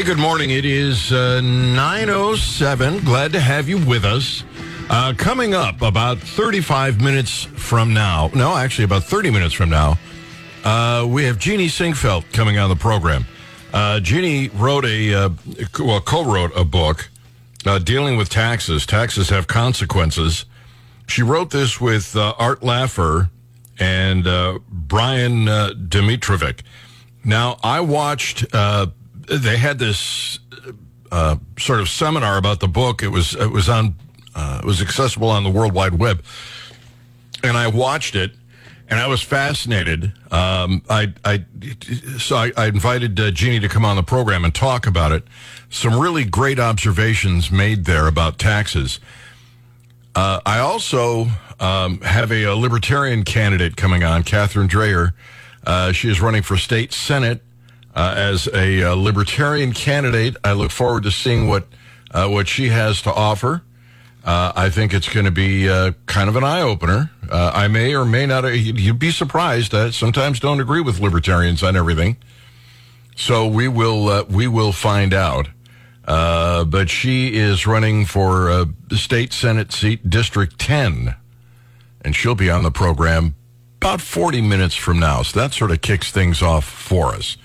Hey, good morning. It is uh, 9.07. Glad to have you with us. Uh, coming up about 35 minutes from now, no, actually about 30 minutes from now, uh, we have Jeannie Sinquefield coming on the program. Uh, Jeannie wrote a, uh, well, co-wrote a book uh, dealing with taxes. Taxes have consequences. She wrote this with Art Laffer and Brian Domitrovic. Now, I watched, they had this uh, sort of seminar about the book. It was, it was on, uh, it was accessible on the World Wide Web. And I watched it and I was fascinated. Um, I, I, so I, I invited uh, Jeannie to come on the program and talk about it. Some really great observations made there about taxes. Uh, I also um, have a, a libertarian candidate coming on, Catherine Dreyer. Uh, she is running for state senate uh, as a uh, libertarian candidate. I look forward to seeing what uh, what she has to offer. Uh, I think it's going to be uh, kind of an eye opener. I may or may not. You'd be surprised. I sometimes don't agree with libertarians on everything. So we will we will find out. Uh, but she is running for the state senate seat, District 10, and she'll be on the program about 40 minutes from now. So that sort of kicks things off for us.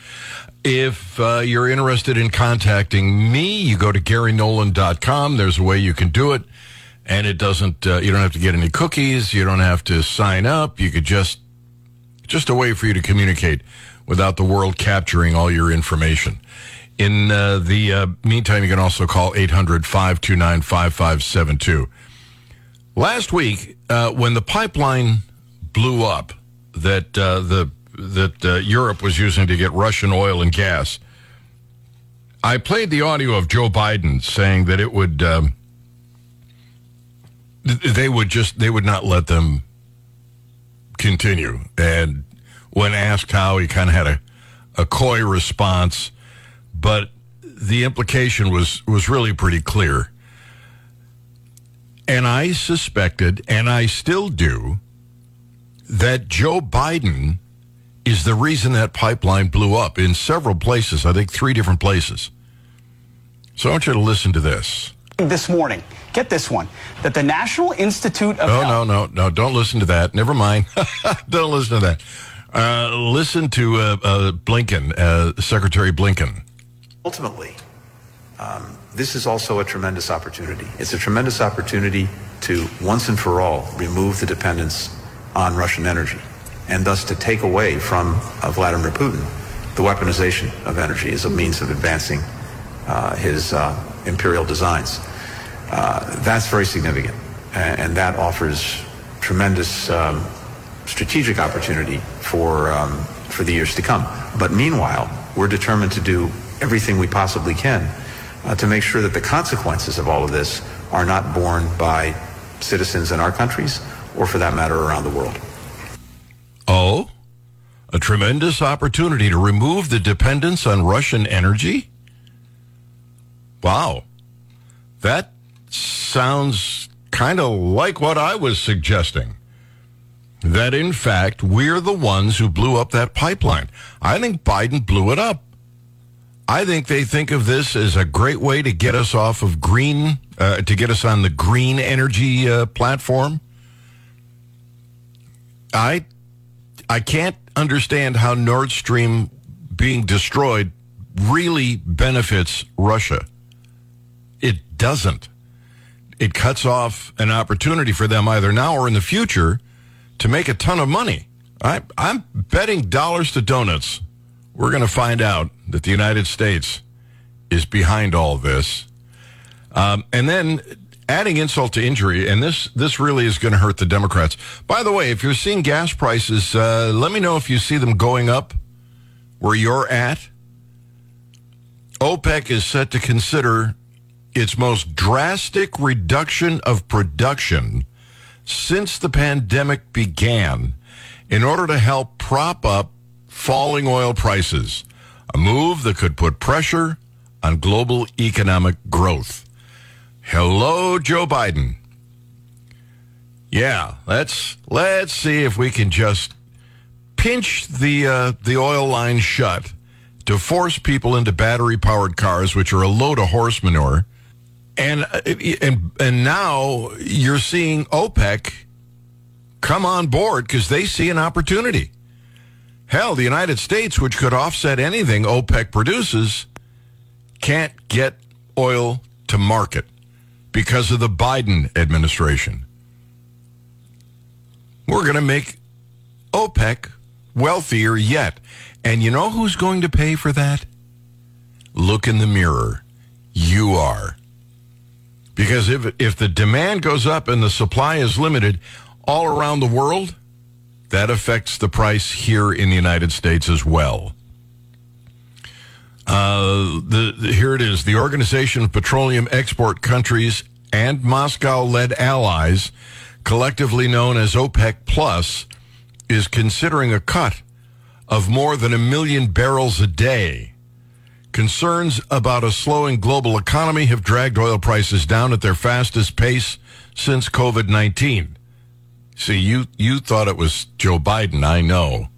If uh, you're interested in contacting me, you go to GaryNolan.com. There's a way you can do it. And it doesn't, uh, you don't have to get any cookies. You don't have to sign up. You could just, just a way for you to communicate without the world capturing all your information. In uh, the uh, meantime, you can also call 800 529 5572. Last week, uh, when the pipeline blew up that uh, the that uh, Europe was using to get Russian oil and gas, I played the audio of Joe Biden saying that it would um, they would just they would not let them continue. And when asked how, he kind of had a, a coy response, but the implication was was really pretty clear. And I suspected, and I still do, that Joe Biden is the reason that pipeline blew up in several places. I think three different places. So I want you to listen to this. This morning, get this one, that the National Institute of No, Health. no, no, no. Don't listen to that. Never mind. don't listen to that. Uh, listen to uh, uh, Blinken, uh, Secretary Blinken. Ultimately, um, this is also a tremendous opportunity. It's a tremendous opportunity to once and for all remove the dependence on Russian energy and thus to take away from uh, Vladimir Putin the weaponization of energy as a means of advancing uh, his uh, imperial designs. Uh, that's very significant, a- and that offers tremendous um, strategic opportunity for um, for the years to come. But meanwhile, we're determined to do everything we possibly can uh, to make sure that the consequences of all of this are not borne by citizens in our countries, or for that matter, around the world. Oh, a tremendous opportunity to remove the dependence on Russian energy? Wow. That sounds kind of like what I was suggesting. That in fact, we're the ones who blew up that pipeline. I think Biden blew it up. I think they think of this as a great way to get us off of green, uh, to get us on the green energy uh, platform. I I can't understand how Nord Stream being destroyed really benefits Russia. It doesn't. It cuts off an opportunity for them either now or in the future to make a ton of money. I, I'm betting dollars to donuts. We're going to find out that the United States is behind all this. Um, and then adding insult to injury, and this this really is going to hurt the Democrats. By the way, if you're seeing gas prices, uh, let me know if you see them going up where you're at. OPEC is set to consider its most drastic reduction of production since the pandemic began in order to help prop up falling oil prices, a move that could put pressure on global economic growth. Hello, Joe Biden. Yeah, let's let's see if we can just pinch the uh, the oil line shut to force people into battery powered cars, which are a load of horse manure. And, and, and now you're seeing OPEC come on board because they see an opportunity. Hell, the United States, which could offset anything OPEC produces, can't get oil to market because of the Biden administration. We're going to make OPEC wealthier yet. And you know who's going to pay for that? Look in the mirror. You are. Because if, if the demand goes up and the supply is limited all around the world, that affects the price here in the United States as well. Uh, the, the, here it is. The Organization of Petroleum Export Countries and Moscow-led allies, collectively known as OPEC Plus, is considering a cut of more than a million barrels a day. Concerns about a slowing global economy have dragged oil prices down at their fastest pace since COVID 19. See, you, you thought it was Joe Biden, I know.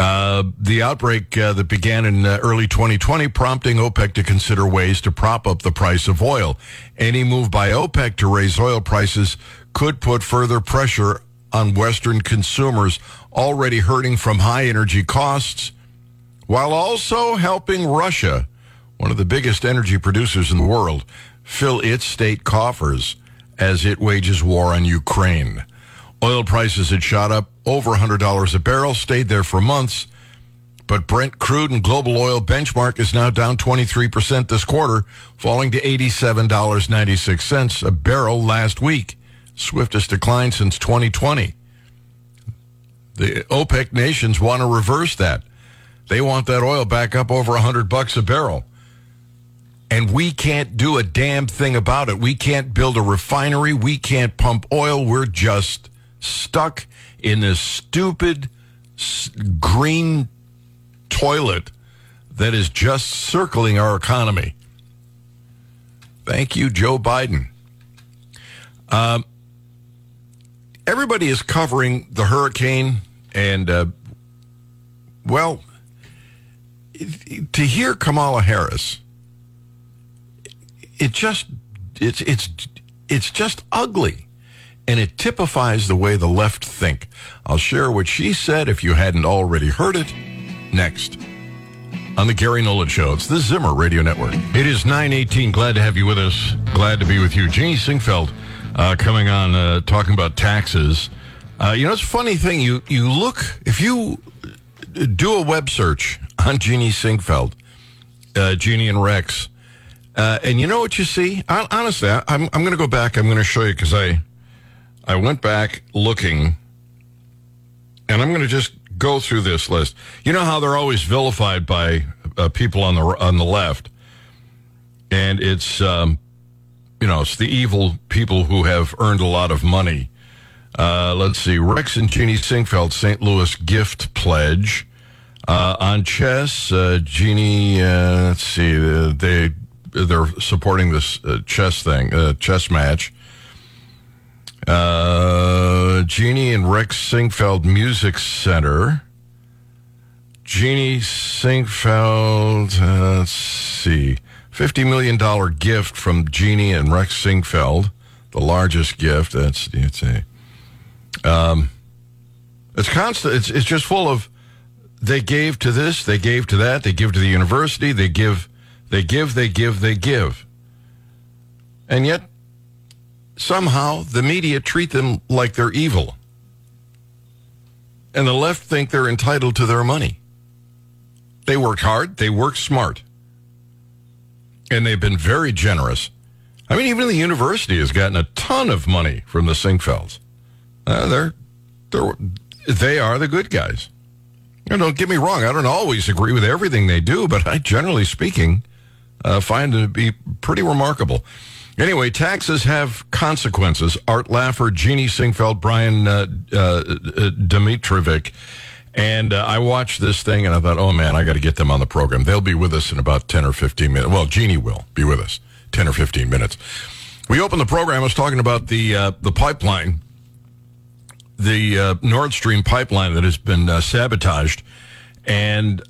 Uh, the outbreak uh, that began in uh, early 2020 prompting OPEC to consider ways to prop up the price of oil. Any move by OPEC to raise oil prices could put further pressure on Western consumers already hurting from high energy costs, while also helping Russia, one of the biggest energy producers in the world, fill its state coffers as it wages war on Ukraine. Oil prices had shot up over $100 a barrel, stayed there for months. But Brent crude and global oil benchmark is now down 23% this quarter, falling to $87.96 a barrel last week. Swiftest decline since 2020. The OPEC nations want to reverse that. They want that oil back up over 100 bucks a barrel. And we can't do a damn thing about it. We can't build a refinery. We can't pump oil. We're just stuck in this stupid green toilet that is just circling our economy. Thank you, Joe Biden. Um, everybody is covering the hurricane, and uh, well, to hear Kamala Harris, it just it's it's it's just ugly and it typifies the way the left think. I'll share what she said if you hadn't already heard it next on the Gary Nolan Show. It's the Zimmer Radio Network. It is 918. Glad to have you with us. Glad to be with you. Jeannie Sinquefield uh, coming on uh, talking about taxes. Uh, you know, it's a funny thing. You, you look, if you do a web search on Jeannie Sinquefield, uh, Jeannie and Rex, uh, and you know what you see? I, honestly, I, I'm, I'm going to go back. I'm going to show you because I I went back looking, and I'm going to just go through this list. You know how they're always vilified by uh, people on the on the left, and it's um, you know it's the evil people who have earned a lot of money. Uh, let's see, Rex and Jeannie Sinquefield, St. Louis gift pledge. Uh, on chess, uh, Jeannie, uh, let's see, uh, they they're supporting this chess thing, chess match. Uh, Jeannie and Rex Sinquefield Music Center. Jeannie Sinquefield, uh, let's see, $50 million gift from Jeannie and Rex Sinquefield, the largest gift. That's, it's a, um, it's constant. It's, it's just full of, they gave to this, they gave to that, they give to the university, they give, they give, they give, they give. And yet somehow the media treat them like they're evil. And the left think they're entitled to their money. They work hard, they work smart. And they've been very generous. I mean, even the university has gotten a ton of money from the Sinquefields. Uh, they're, they're, they are the good guys. You know, don't get me wrong, I don't always agree with everything they do, but I, generally speaking, uh, find it to be pretty remarkable. Anyway, taxes have consequences. Art Laffer, Jeannie Sinquefield, Brian uh, uh, Domitrovic. And uh, I watched this thing and I thought, oh man, I got to get them on the program. They'll be with us in about 10 or 15 minutes. Well, Jeannie will be with us 10 or 15 minutes. We opened the program. I was talking about the, uh, the pipeline, the uh, Nord Stream pipeline that has been uh, sabotaged. And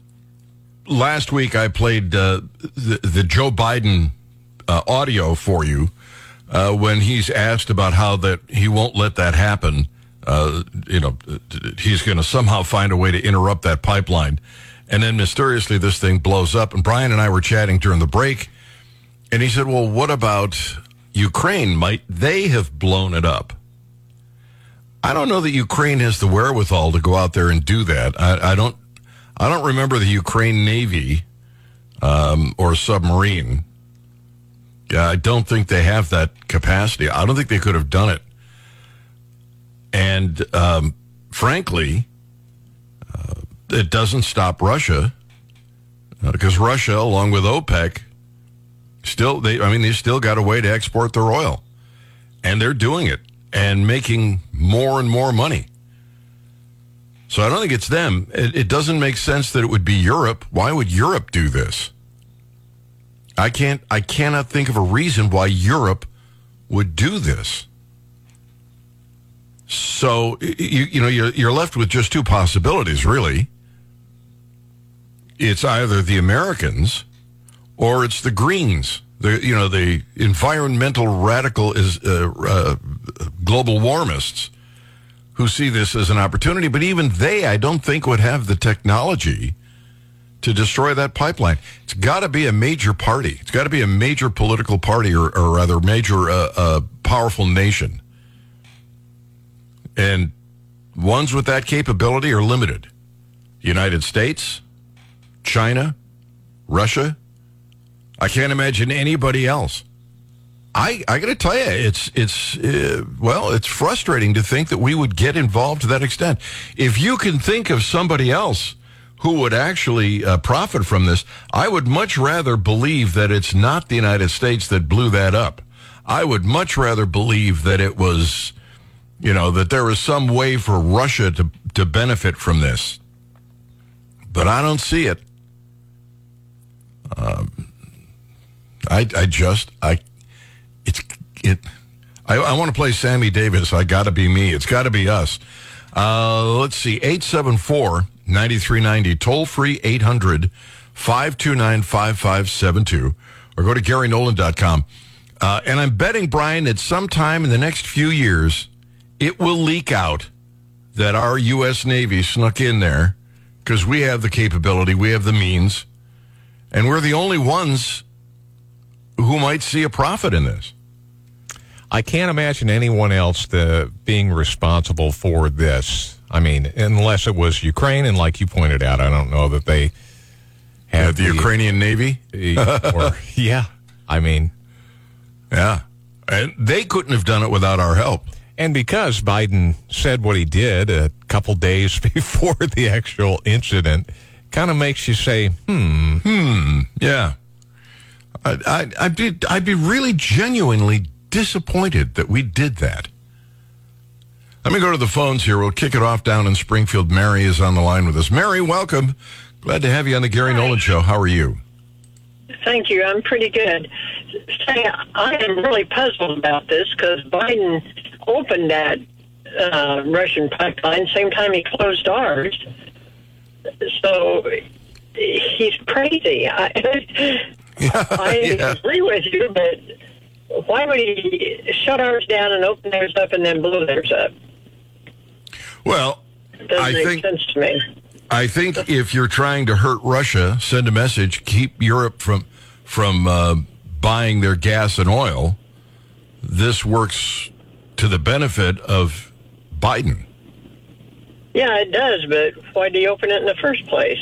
last week I played uh, the, the Joe Biden uh, audio for you uh, when he's asked about how that he won't let that happen. Uh, you know, he's going to somehow find a way to interrupt that pipeline. And then mysteriously, this thing blows up. And Brian and I were chatting during the break. And he said, Well, what about Ukraine? Might they have blown it up? I don't know that Ukraine has the wherewithal to go out there and do that. I, I don't. I don't remember the Ukraine Navy um, or submarine. I don't think they have that capacity. I don't think they could have done it. And um, frankly, uh, it doesn't stop Russia because uh, Russia, along with OPEC, still they. I mean, they still got a way to export their oil, and they're doing it and making more and more money. So I don't think it's them. It, it, doesn't make sense that it would be Europe. Why would Europe do this? I can't. I cannot think of a reason why Europe would do this. So you you know you're you're left with just two possibilities really. It's either the Americans or it's the Greens the you know the environmental radical is uh, uh, global warmists who see this as an opportunity, but even they, I don't think, would have the technology to destroy that pipeline. It's got to be a major party. It's got to be a major political party, or, or rather, major uh, uh, powerful nation. And ones with that capability are limited. United States, China, Russia, I can't imagine anybody else. I I got to tell you, it's it's uh, well, it's frustrating to think that we would get involved to that extent. If you can think of somebody else who would actually uh, profit from this, I would much rather believe that it's not the United States that blew that up. I would much rather believe that it was, you know, that there was some way for Russia to to benefit from this. But I don't see it. Um, I, I just, I, it's, it, I, I want to play Sammy Davis. I got to be me. It's got to be us. Uh, let's see, 874 9390, toll free 800 529 5572, or go to GaryNolan.com. Uh, and I'm betting, Brian, that sometime in the next few years, it will leak out that our U.S. Navy snuck in there because we have the capability, we have the means, and we're the only ones who might see a profit in this. I can't imagine anyone else the, being responsible for this. I mean, unless it was Ukraine, and like you pointed out, I don't know that they had the, the, Ukrainian Navy. or, yeah, I mean, yeah, and they couldn't have done it without our help. And because Biden said what he did a couple days before the actual incident, kind of makes you say, "Hmm, hmm, yeah." I, would be I'd be really genuinely disappointed that we did that. Let me go to the phones here. We'll kick it off down in Springfield. Mary is on the line with us. Mary, welcome. Glad to have you on the Gary Hi. Nolan Show. How are you? Thank you. I'm pretty good. Say, I am really puzzled about this because Biden opened that uh, Russian pipeline same time he closed ours. So he's crazy. I, I yeah. agree with you, but why would he shut ours down and open theirs up and then blow theirs up? Well, doesn't I make think, sense to me. I think if you're trying to hurt Russia, send a message: keep Europe from from uh, buying their gas and oil. This works to the benefit of Biden. Yeah, it does, but why do you open it in the first place?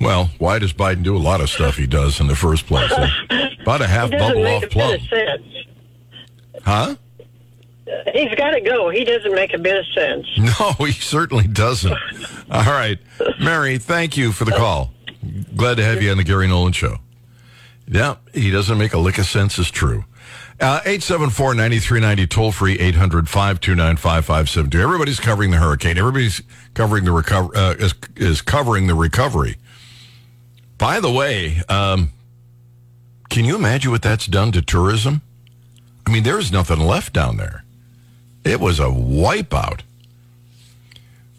Well, why does Biden do a lot of stuff he does in the first place? About a half bubble off plum. Huh? He's got to go. He doesn't make a bit of sense. No, he certainly doesn't. All right. Mary, thank you for the call. Glad to have you on the Gary Nolan Show. Yeah, he doesn't make a lick of sense, is true. Uh, 874-9390, toll free, 800-529-5572. Everybody's covering the hurricane. Everybody's covering the recover, uh, is, is covering the recovery. By the way, um, can you imagine what that's done to tourism? I mean, there's nothing left down there. It was a wipeout.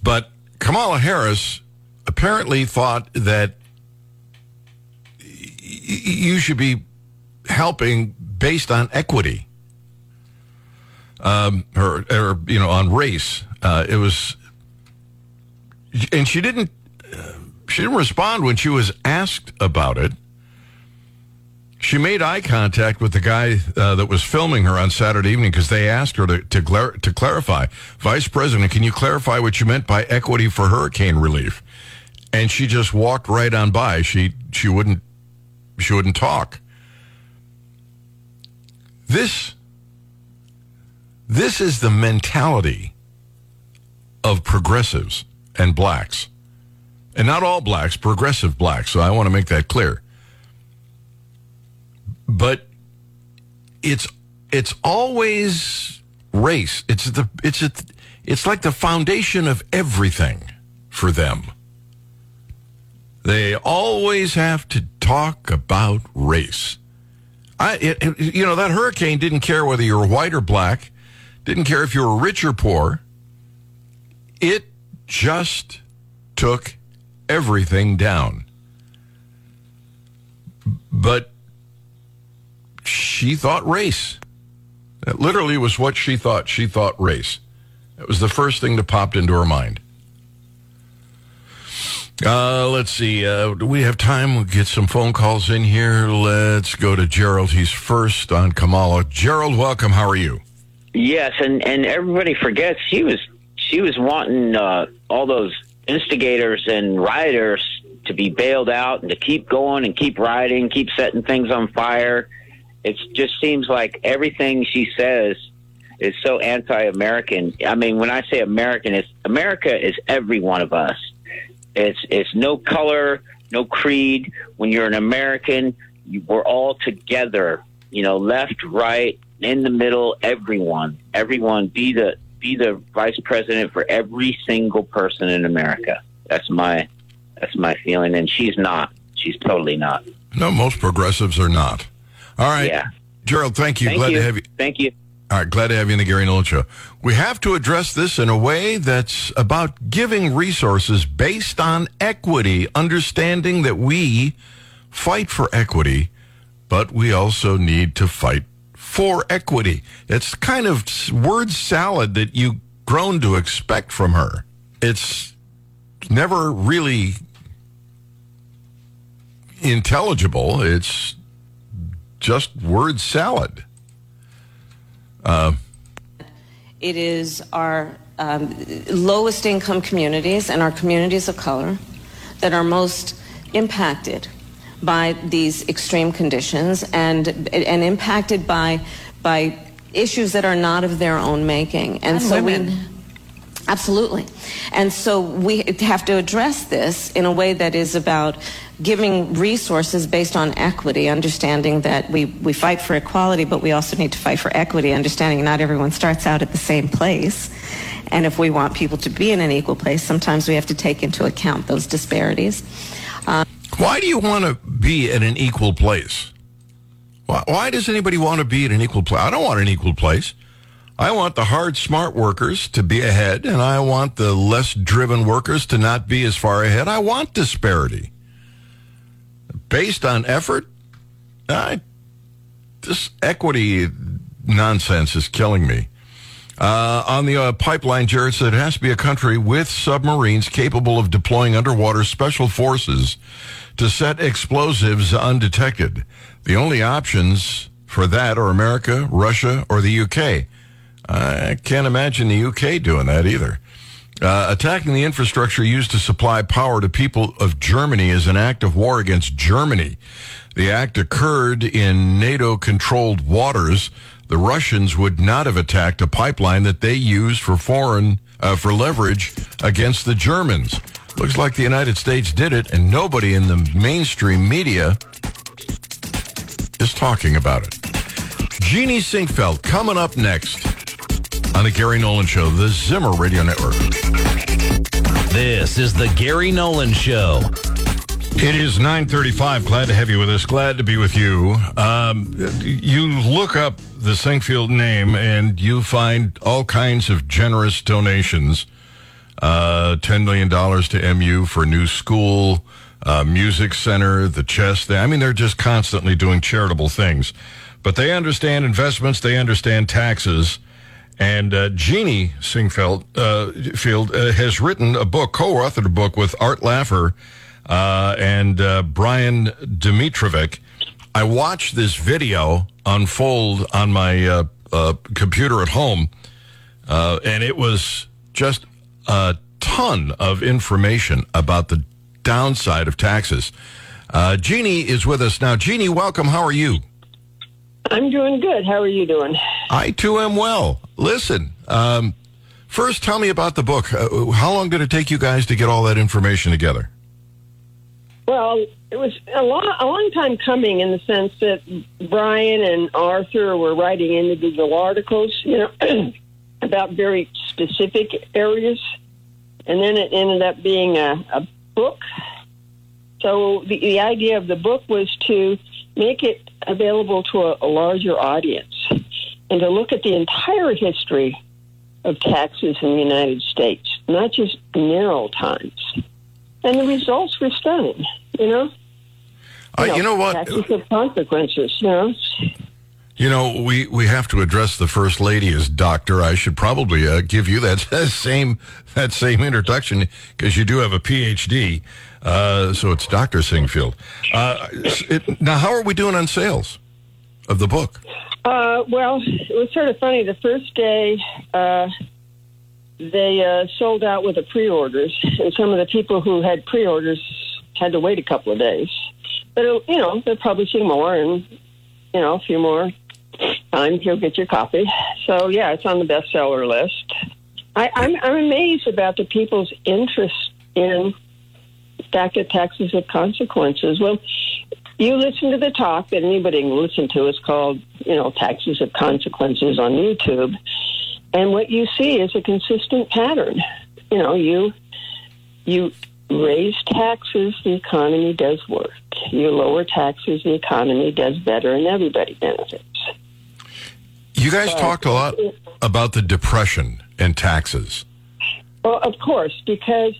But Kamala Harris apparently thought that you should be helping based on equity, um, or, or you know, on race. Uh, it was, and she didn't. Uh, she didn't respond when she was asked about it. She made eye contact with the guy uh, that was filming her on Saturday evening because they asked her to to, clar- to clarify. Vice President, can you clarify what you meant by equity for hurricane relief? And she just walked right on by. She she wouldn't she wouldn't talk. This this is the mentality of progressives and blacks. And not all blacks, progressive blacks. So I want to make that clear but it's it's always race. It's the it's a, it's like the foundation of everything for them. They always have to talk about race. I it, it, you know that hurricane didn't care whether you were white or black, didn't care if you were rich or poor. It just took everything down. But she thought race. That literally was what she thought. She thought race. That was the first thing that popped into her mind. Uh, let's see. Uh, do we have time? We'll get some phone calls in here. Let's go to Gerald. He's first on Kamala. Gerald, welcome. How are you? Yes, and and everybody forgets she was she was wanting uh, all those instigators and rioters to be bailed out and to keep going and keep rioting, keep setting things on fire it just seems like everything she says is so anti-American. I mean, when I say American, it's America is every one of us. It's it's no color, no creed. When you're an American, you, we're all together. You know, left, right, in the middle, everyone, everyone. Be the be the vice president for every single person in America. That's my that's my feeling, and she's not. She's totally not. No, most progressives are not. All right. Yeah. Gerald, thank you. Thank glad you. to have you. Thank you. All right, glad to have you in the Gary Nolan Show. We have to address this in a way that's about giving resources based on equity, understanding that we fight for equity, but we also need to fight for equity. It's kind of word salad that you grown to expect from her. It's never really intelligible. It's just word salad. Uh, it is our um, lowest income communities and our communities of color that are most impacted by these extreme conditions and and impacted by by issues that are not of their own making. And, and so women. we absolutely. And so we have to address this in a way that is about giving resources based on equity, understanding that we, we fight for equality, but we also need to fight for equity, understanding not everyone starts out at the same place. And if we want people to be in an equal place, sometimes we have to take into account those disparities. Um, why do you want to be at an equal place? Why, why does anybody want to be at an equal place? I don't want an equal place. I want the hard, smart workers to be ahead, and I want the less driven workers to not be as far ahead. I want disparity based on effort, I, this equity nonsense is killing me. Uh, on the uh, pipeline, Jared said it has to be a country with submarines capable of deploying underwater special forces to set explosives undetected. The only options for that are America, Russia, or the UK. I can't imagine the UK doing that either. Uh, attacking the infrastructure used to supply power to people of Germany is an act of war against Germany. The act occurred in NATO controlled waters. The Russians would not have attacked a pipeline that they used for foreign, uh, for leverage against the Germans. Looks like the United States did it, and nobody in the mainstream media is talking about it. Jeannie Sinquefield coming up next on the Gary Nolan Show, the Zimmer Radio Network. This is the Gary Nolan Show. It is 935. Glad to have you with us. Glad to be with you. Um, you look up the Sinquefield name and you find all kinds of generous donations. Uh, $10 million to MU for new school. uh, Music Center, the Chess. They, I mean, they're just constantly doing charitable things. But they understand investments, they understand taxes. And uh, Jeannie Sinquefield uh, Field uh, has written a book, co-authored a book with Art Laffer uh, and uh, Brian Domitrovic. I watched this video unfold on my uh, uh, computer at home, uh, and it was just a ton of information about the downside of taxes. Uh, Jeannie is with us now. Jeannie, welcome. How are you? I'm doing good. How are you doing? I too am well. Listen, um, first tell me about the book. Uh, how long did it take you guys to get all that information together? Well, it was a long, a long time coming in the sense that Brian and Arthur were writing individual articles, you know, about very specific areas, and then it ended up being a, a book. So the, the idea of the book was to make it available to a, a larger audience and to look at the entire history of taxes in the United States, not just narrow times. And the results were stunning, you know? Uh, you know what? Taxes have consequences, you know? You know, we, we have to address the first lady as doctor. I should probably uh, give you that same that same introduction because you do have a PhD. Uh, so it's Doctor Sinquefield. Uh, it, now, how are we doing on sales of the book? Uh, well, it was sort of funny. The first day, uh, they uh, sold out with the pre-orders, and some of the people who had pre-orders had to wait a couple of days. But uh, you know, they're publishing more, and you know, a few more times you'll get your copy. So yeah, it's on the bestseller list. I, I'm I'm amazed about the people's interest in fact that taxes have consequences. Well, you listen to the talk that anybody can listen to. It's called, you know, Taxes of Consequences on YouTube. And what you see is a consistent pattern. You know, you you raise taxes, the economy does work. You lower taxes, the economy does better, and everybody benefits. You guys talked a lot about the depression and taxes. Well, of course, because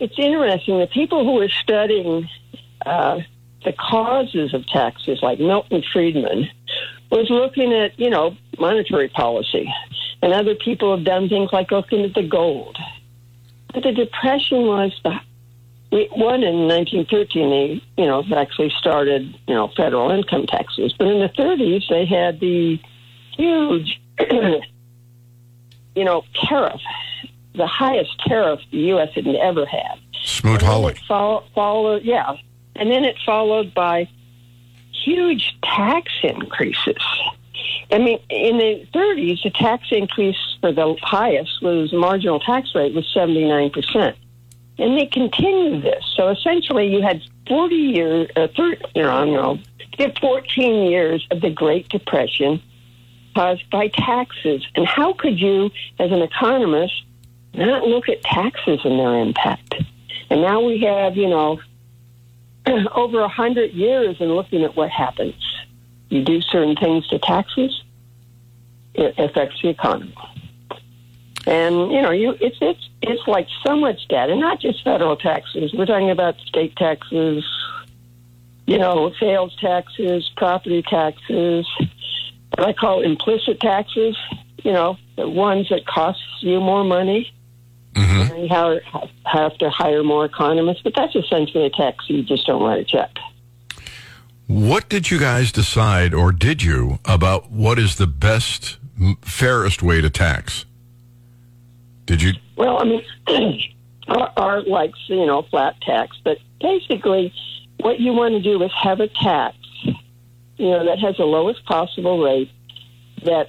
it's interesting. The people who are studying uh, the causes of taxes, like Milton Friedman, was looking at, you know, monetary policy. And other people have done things like looking at the gold. But the Depression was the we, one in 1913. They, you know, actually started, you know, federal income taxes. But in the 30s, they had the huge, you know, tariff, the highest tariff the U.S. had ever had. Smoot-Hawley. Follow, followed, yeah, and then it followed by huge tax increases. I mean, in the 30s, the tax increase for the highest was marginal tax rate was 79%. And they continued this. So essentially, you had 40 years, uh, 30, you know, know, 14 years of the Great Depression caused by taxes. And how could you, as an economist, not look at taxes and their impact? And now we have, you know, over a hundred years and looking at what happens. You do certain things to taxes, it affects the economy. And you know, you it's it's it's like so much data, not just federal taxes. We're talking about state taxes, you know, sales taxes, property taxes, what I call implicit taxes. You know, the ones that cost you more money. Mm-hmm. And you have, have to hire more economists, but that's essentially a tax. You just don't write a check. What did you guys decide, or did you, about what is the best, fairest way to tax? Did you? Well, I mean, our, our likes you know flat tax, but basically, what you want to do is have a tax, you know, that has the lowest possible rate that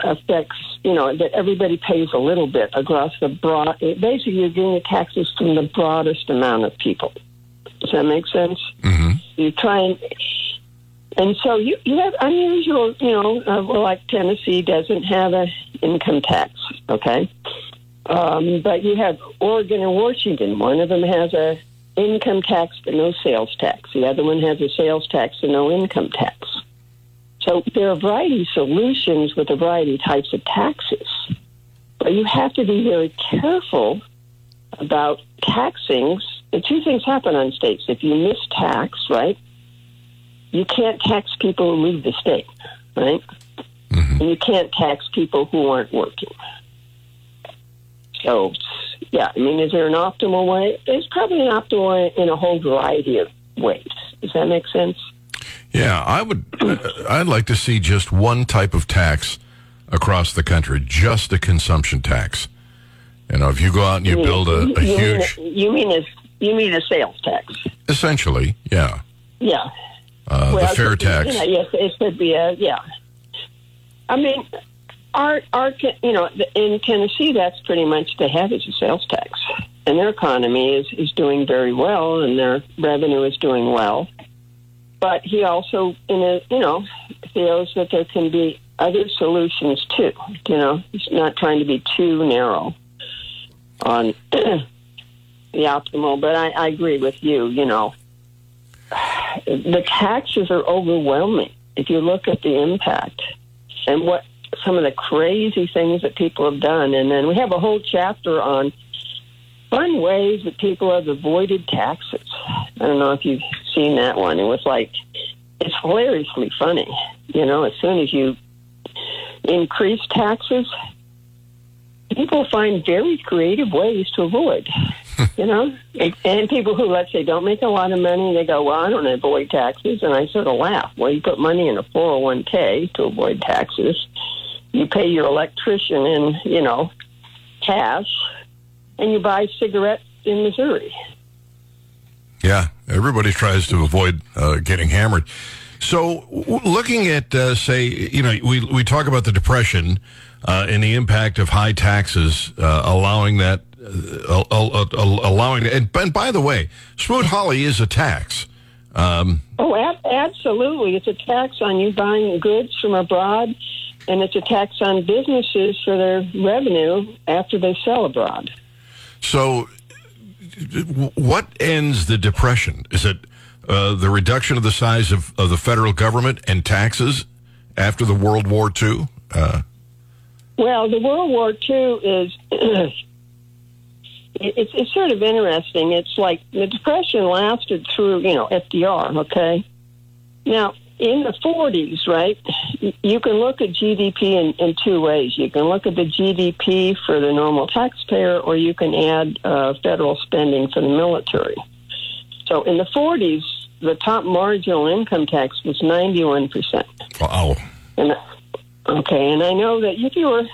affects you know that everybody pays a little bit across the broad. Basically, you're getting the taxes from the broadest amount of people. Does that make sense? Mm-hmm. You try and and so you you have unusual, you know, uh, well, like Tennessee doesn't have a income tax, okay, um, but you have Oregon and Washington. One of them has a income tax but no sales tax. The other one has a sales tax and no income tax. So there are a variety of solutions with a variety of types of taxes, but you have to be very careful about taxing the two things happen on states. If you miss tax, right, you can't tax people who leave the state, right? Mm-hmm. And you can't tax people who aren't working. So, yeah, I mean, is there an optimal way? There's probably an optimal way in a whole variety of ways. Does that make sense? Yeah, I would. uh, I'd like to see just one type of tax across the country, just a consumption tax. You know, if you go out and you build a, a you mean huge, you mean a you mean a sales tax? essentially, yeah, Yeah. uh, the fair be- tax. Yeah, yes, it could be a yeah. I mean, our our you know in Tennessee, that's pretty much they have is a sales tax, and their economy is is doing very well, and their revenue is doing well. But he also, in a you know, feels that there can be other solutions too. You know, he's not trying to be too narrow on the optimal. But I, I agree with you. You know, the taxes are overwhelming. If you look at the impact and what some of the crazy things that people have done, and then we have a whole chapter on fun ways that people have avoided taxes. I don't know if you've seen that one. It was like it's hilariously funny. You know, as soon as you increase taxes, people find very creative ways to avoid. you know, and, and people who let's say don't make a lot of money, they go, "Well, I don't avoid taxes," and I sort of laugh. Well, you put money in a four hundred one k to avoid taxes. You pay your electrician in, you know, cash, and you buy cigarettes in Missouri. Yeah, everybody tries to avoid uh, getting hammered. So, w- looking at, uh, say, you know, we we talk about the depression uh, and the impact of high taxes, uh, allowing that, uh, al- al- al- allowing, and, and by the way, Smoot Hawley is a tax. Um, Oh, ab- absolutely. It's a tax on you buying goods from abroad, and it's a tax on businesses for their revenue after they sell abroad. so, what ends the depression? Is it uh, the reduction of the size of, of the federal government and taxes after the World War II? Uh, Well, the World War II is. It's, it's sort of interesting. It's like the Depression lasted through, you know, FDR, okay? Now, in the 40s, right, you can look at GDP in, in two ways. You can look at the GDP for the normal taxpayer, or you can add uh, federal spending for the military. So in the 40s, the top marginal income tax was 91%. wow. And okay, and I know that if you were,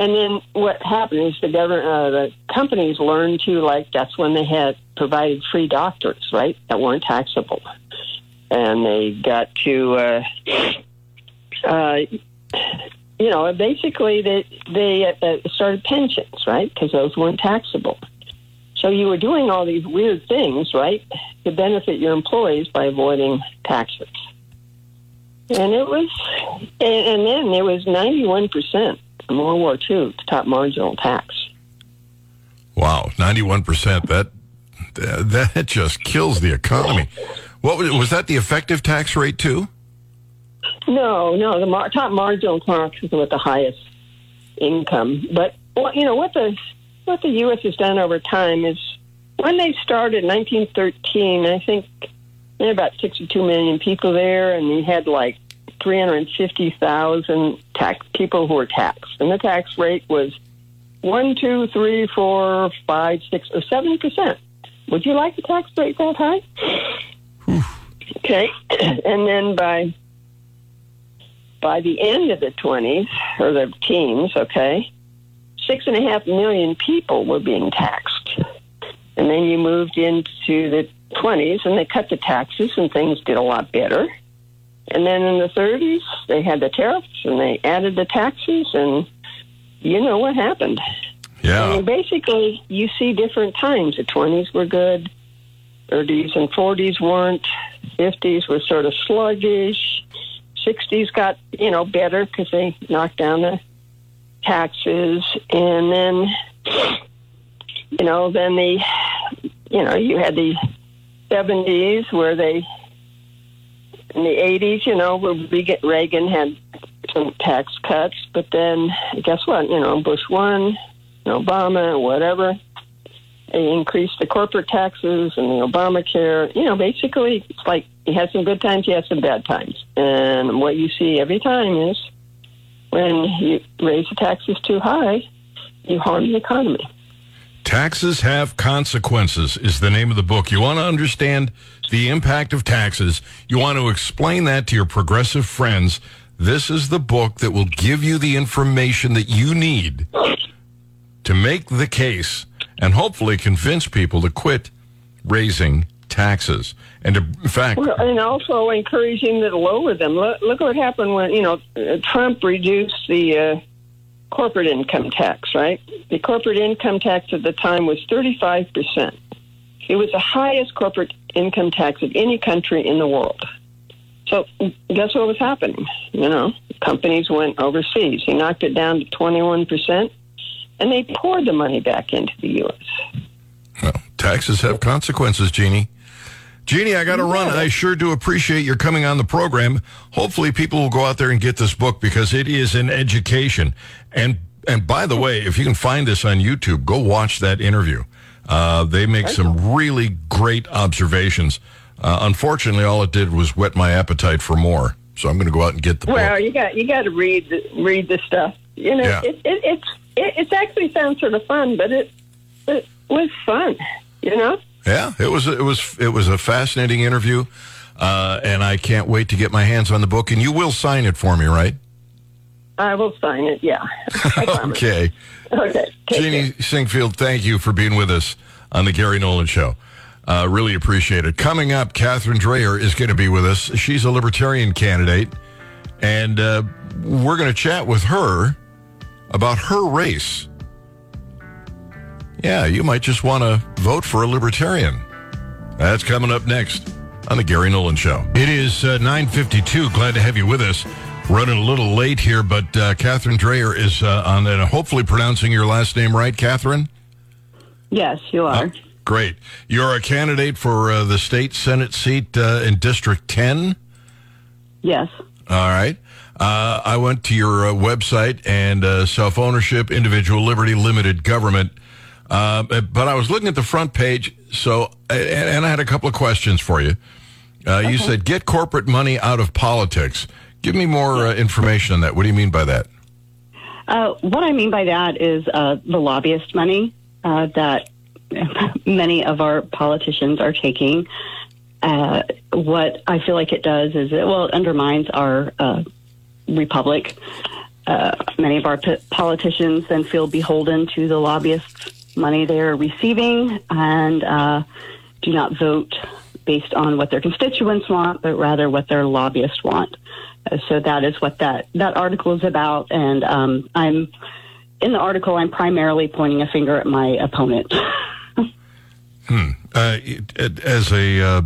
and then what happened is the government, uh, the companies learned to like that's when they had provided free doctors, right, that weren't taxable, and they got to, uh, uh, you know, basically they they uh, started pensions, right, because those weren't taxable. So you were doing all these weird things, right, to benefit your employees by avoiding taxes. And it was, and, and then it was 91% in World War II, the top marginal tax. Wow, ninety-one percent. That that that just kills the economy. What was, was that? The effective tax rate too? No, no, the mar- top marginal tax is with the highest income. But well, you know what the what the U.S. has done over time is when they started in 1913, I think there were about 62 million people there, and we had like 350,000 tax people who were taxed, and the tax rate was one, two, three, four, five, six, or seven percent. Would you like the tax rate that high? Okay, and then by by the end of the 20s or the teens, okay, six and a half million people were being taxed. And then you moved into the 20s and they cut the taxes and things did a lot better. And then in the 30s, they had the tariffs and they added the taxes and you know what happened. I Yeah. mean, basically, you see different times. The 20s were good, 30s and 40s weren't, 50s were sort of sluggish, 60s got, you know, better because they knocked down the taxes, and then, you know, then the, you know, you had the 70s where they, in the 80s, you know, where Reagan had some tax cuts, but then guess what? You know, Bush won, Obama, whatever. They increased the corporate taxes and the Obamacare. You know, basically, it's like he has some good times, he has some bad times. And what you see every time is when you raise the taxes too high, you harm the economy. Taxes have consequences is the name of the book. You want to understand the impact of taxes. You want to explain that to your progressive friends. This is the book that will give you the information that you need to make the case and hopefully convince people to quit raising taxes. And to, in fact, Well, and also encouraging them to lower them. Look, look what happened when you know Trump reduced the uh, corporate income tax. Right, the corporate income tax at the time was thirty five percent. It was the highest corporate income tax of any country in the world. So guess what was happening? You know, companies went overseas. He knocked it down to twenty one percent, and they poured the money back into the U.S. well, taxes have consequences, Jeannie. Jeannie, I got to run. I sure do appreciate your coming on the program. Hopefully, people will go out there and get this book because it is an education. And and by the way, if you can find this on YouTube, go watch that interview. Uh, they make some really great observations. Uh, unfortunately, all it did was whet my appetite for more. So I'm going to go out and get the book. Well, book. you got you got to read the, read the stuff. You know, Yeah. it, it, it's it, it's actually sounds sort of fun, but it it was fun. You know, Yeah, it was it was it was a fascinating interview, uh, and I can't wait to get my hands on the book. And you will sign it for me, right? I will sign it. Yeah. Okay. Okay. Jeannie Sinquefield, thank you for being with us on the Gary Nolan Show. Uh, really appreciate it. Coming up, Catherine Dreher is going to be with us. She's a libertarian candidate, and uh, we're going to chat with her about her race. Yeah, you might just want to vote for a libertarian. That's coming up next on the Gary Nolan Show. It is uh, 9.52. Glad to have you with us. Running a little late here, but uh, Catherine Dreher is uh, on, and hopefully pronouncing your last name right, Catherine? Yes, you are. Great. You're a candidate for uh, the state Senate seat uh, in District 10? Yes. All right. Uh, I went to your uh, website and uh, self ownership, individual liberty, limited government. Uh, but I was looking at the front page, so and, and I had a couple of questions for you. Uh, You said get corporate money out of politics. Give me more uh, information on that. What do you mean by that? Uh, what I mean by that is uh, the lobbyist money uh, that many of our politicians are taking. Uh, what I feel like it does is it, well, it undermines our uh, republic. Uh, many of our p- politicians then feel beholden to the lobbyists' money they're receiving and uh, do not vote based on what their constituents want, but rather what their lobbyists want. Uh, so that is what that that article is about, and um, I'm in the article. I'm primarily pointing a finger at my opponent. Uh, it- it- as a uh,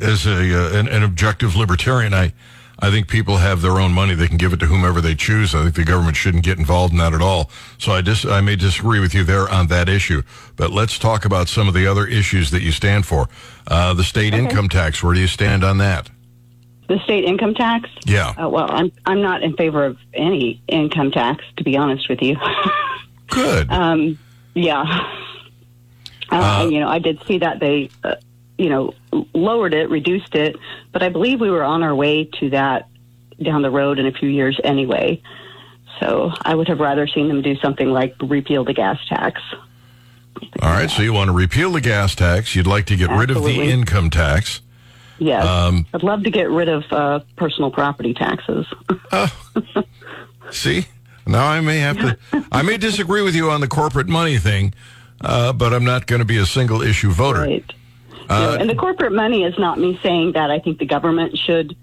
as a uh, an, an objective libertarian, I I think people have their own money; they can give it to whomever they choose. I think the government shouldn't get involved in that at all. So I dis- I may disagree with you there on that issue, but let's talk about some of the other issues that you stand for. Uh, the state income tax. Where do you stand on that? the state income tax. Yeah. Uh, well, I'm I'm not in favor of any income tax, to be honest with you. Good. um, yeah. Uh, you know, I did see that they, uh, you know, lowered it, reduced it, but I believe we were on our way to that down the road in a few years anyway. So I would have rather seen them do something like repeal the gas tax. All right. So you want to repeal the gas tax? You'd like to get rid of the income tax. Yes, Um, I'd love to get rid of uh, personal property taxes. See, now I may have to. I may disagree with you on the corporate money thing, uh, but I'm not going to be a single issue voter. Right. Know, and the corporate money is not me saying that I think the government should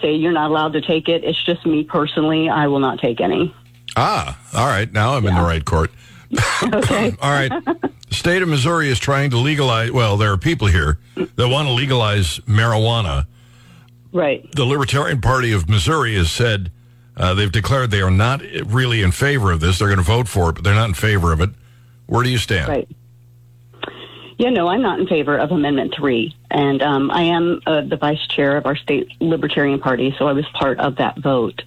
say you're not allowed to take it. It's just me personally. I will not take any. Ah, all right. Now I'm in the right court. Okay. All right. The state of Missouri is trying to legalize. Well, there are people here that want to legalize marijuana. Right. The Libertarian Party of Missouri has said uh, they've declared they are not really in favor of this. They're going to vote for it, but they're not in favor of it. Where do you stand? Right. Yeah, no, I'm not in favor of Amendment 3. And um, I am uh, the vice chair of our state Libertarian Party, so I was part of that vote.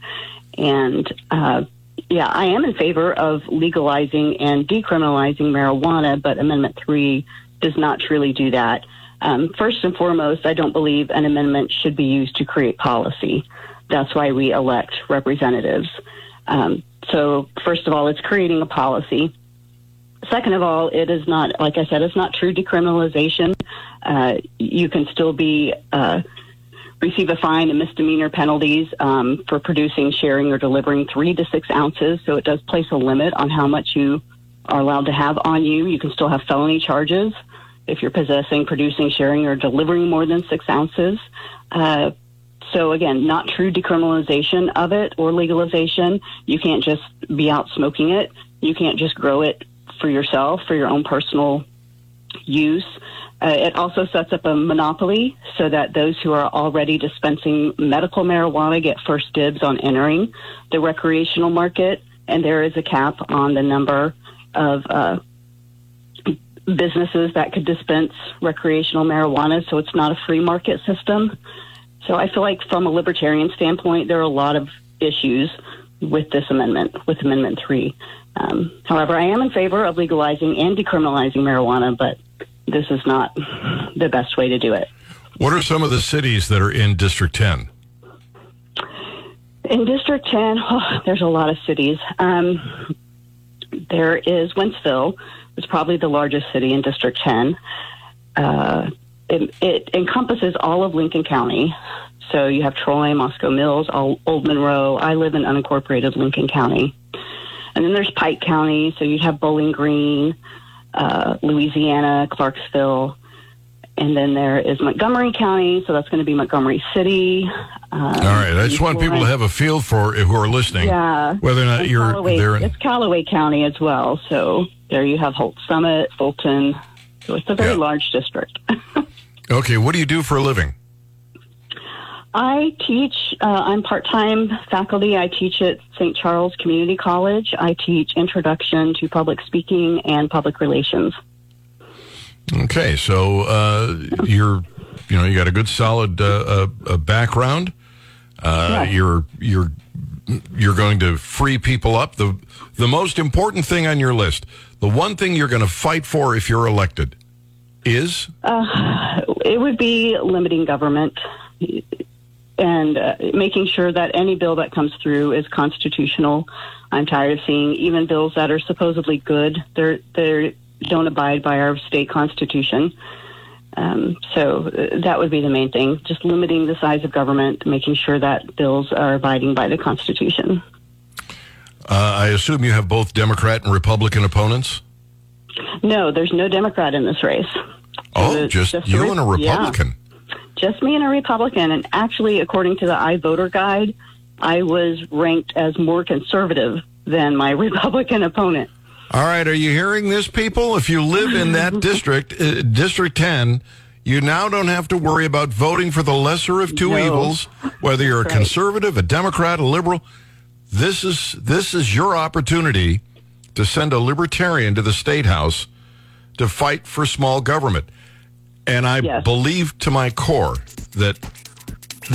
And, uh, yeah, I am in favor of legalizing and decriminalizing marijuana, but Amendment 3 does not truly do that. Um, first and foremost, I don't believe an amendment should be used to create policy. That's why we elect representatives. Um, so, first of all, it's creating a policy. Second of all, it is not, like I said, it's not true decriminalization. Uh, you can still be uh, receive a fine and misdemeanor penalties um, for producing, sharing, or delivering three to six ounces. So it does place a limit on how much you are allowed to have on you. You can still have felony charges if you're possessing, producing, sharing, or delivering more than six ounces. Uh, so again, not true decriminalization of it or legalization. You can't just be out smoking it. You can't just grow it for yourself, for your own personal use. Uh, it also sets up a monopoly so that those who are already dispensing medical marijuana get first dibs on entering the recreational market. And there is a cap on the number of uh, businesses that could dispense recreational marijuana, so it's not a free market system. So I feel like from a libertarian standpoint, there are a lot of issues with this amendment, with Amendment 3. Um, however, I am in favor of legalizing and decriminalizing marijuana, but this is not the best way to do it. What are some of the cities that are in District 10? In District 10, oh, there's a lot of cities. Um, there is Wentzville, it's probably the largest city in District 10. Uh, it, it, encompasses all of Lincoln County. So you have Troy, Moscow Mills, Old Monroe. I live in unincorporated Lincoln County. And then there's Pike County, so you'd have Bowling Green, uh, Louisiana, Clarksville, and then there is Montgomery County, so that's going to be Montgomery City. Um, All right, I just want people to have a feel for who are listening. Yeah, whether or not and you're Callaway, there. In, it's Callaway County as well, so there you have Holt Summit, Fulton. So it's a very Yeah. large district. okay, what do you do for a living? I teach, uh, I'm part time faculty. I teach at St. Charles Community College. I teach Introduction to Public Speaking and Public Relations. Okay, so uh, you're, you know, you got a good solid uh, uh, background. Uh, Yeah. You're you're you're going to free people up. the The most important thing on your list, the one thing you're going to fight for if you're elected, is Uh, it would be limiting government and uh, making sure that any bill that comes through is constitutional. I'm tired of seeing even bills that are supposedly good. They're they don't abide by our state constitution. Um, so uh, that would be the main thing: just limiting the size of government, making sure that bills are abiding by the Constitution. uh, I assume you have both Democrat and Republican opponents. No, there's no Democrat in this race. Oh, Uh, just, just you Re- and a yeah. Just me and a Republican. And actually, according to the iVoter guide, I was ranked as more conservative than my Republican opponent. All right, are you hearing this, people? If you live in that district, uh, District 10, you now don't have to worry about voting for the lesser of two No. evils, whether you're a Right. conservative, a Democrat, a liberal. This is this is your opportunity to send a libertarian to the state house to fight for small government. And I Yes. believe to my core that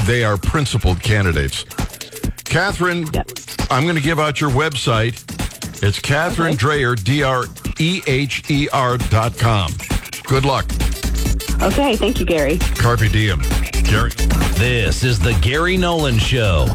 they are principled candidates. Catherine, Yep. I'm going to give out your website. It's Catherine Dreher, D R E H E R dot com. Good luck. Okay, thank you, Gary. Carpe diem. Gary. This is the Gary Nolan Show.